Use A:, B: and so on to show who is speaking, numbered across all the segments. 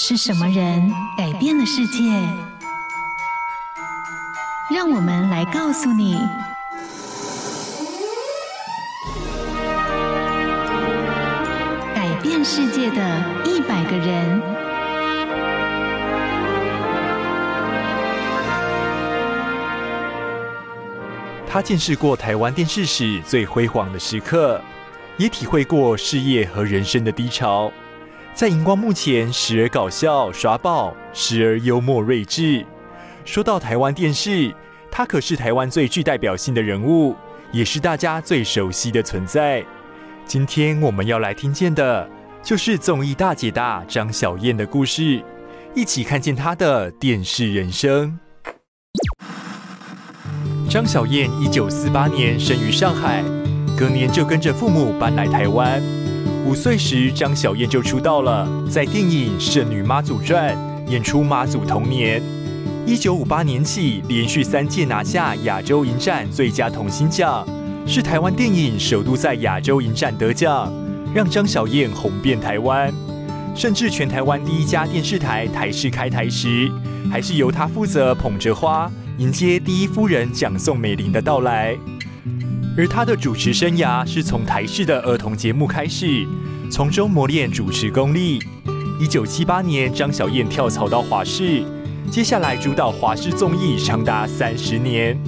A: 是什么人改变了世界？让我们来告诉你：改变世界的一百个人。
B: 他见识过台湾电视史最辉煌的时刻，也体会过事业和人生的低潮。在荧光幕前，时而搞笑耍宝，时而幽默睿智。说到台湾电视，他可是台湾最具代表性的人物，也是大家最熟悉的存在。今天我们要来听见的，就是综艺大姐大张小燕的故事，一起看见她的电视人生。张小燕一九四八年生于上海，隔年就跟着父母搬来台湾。五岁时，张小燕就出道了，在电影《圣女妈祖传》演出妈祖童年。一九五八年起，连续三届拿下亚洲影展最佳童星奖，是台湾电影首度在亚洲影展得奖，让张小燕红遍台湾。甚至全台湾第一家电视台台视开台时，还是由她负责捧着花迎接第一夫人蒋宋美龄的到来。而他的主持生涯是从台视的儿童节目开始，从中磨练主持功力。一九七八年，张小燕跳槽到华视，接下来主导华视综艺长达三十年。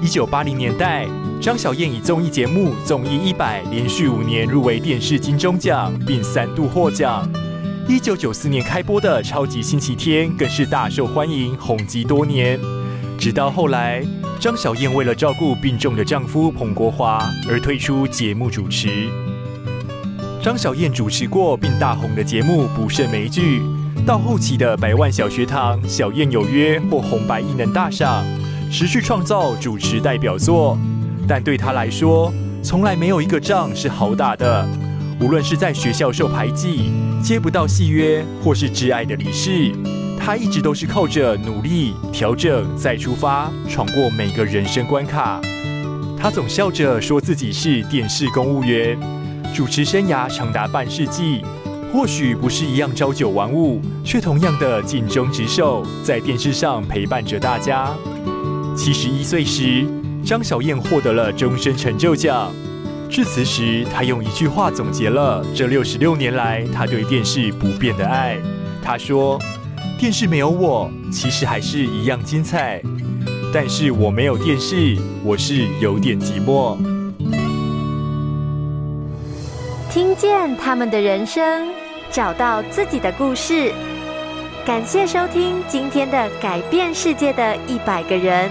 B: 一九八零年代，张小燕以综艺节目《综艺一百》连续五年入围电视金钟奖，并三度获奖。一九九四年开播的《超级星期天》更是大受欢迎，红极多年。直到后来，张小燕为了照顾病重的丈夫彭国华而退出节目主持。张小燕主持过并大红的节目不胜枚举，到后期的《百万小学堂》《小燕有约》或红白艺能大赏，持续创造主持代表作。但对她来说，从来没有一个仗是好打的。无论是在学校受排挤、接不到戏约，或是挚爱的离世。他一直都是靠着努力、调整、再出发，闯过每个人生关卡。他总笑着说自己是电视公务员，主持生涯长达半世纪。或许不是一样朝九晚五，却同样的尽忠职守，在电视上陪伴着大家。七十一岁时，张小燕获得了终身成就奖。致辞时，他用一句话总结了这六十六年来他对电视不变的爱。他说。电视没有我，其实还是一样精彩。但是我没有电视，我是有点寂寞。
C: 听见他们的人生，找到自己的故事。感谢收听今天的改变世界的一百个人。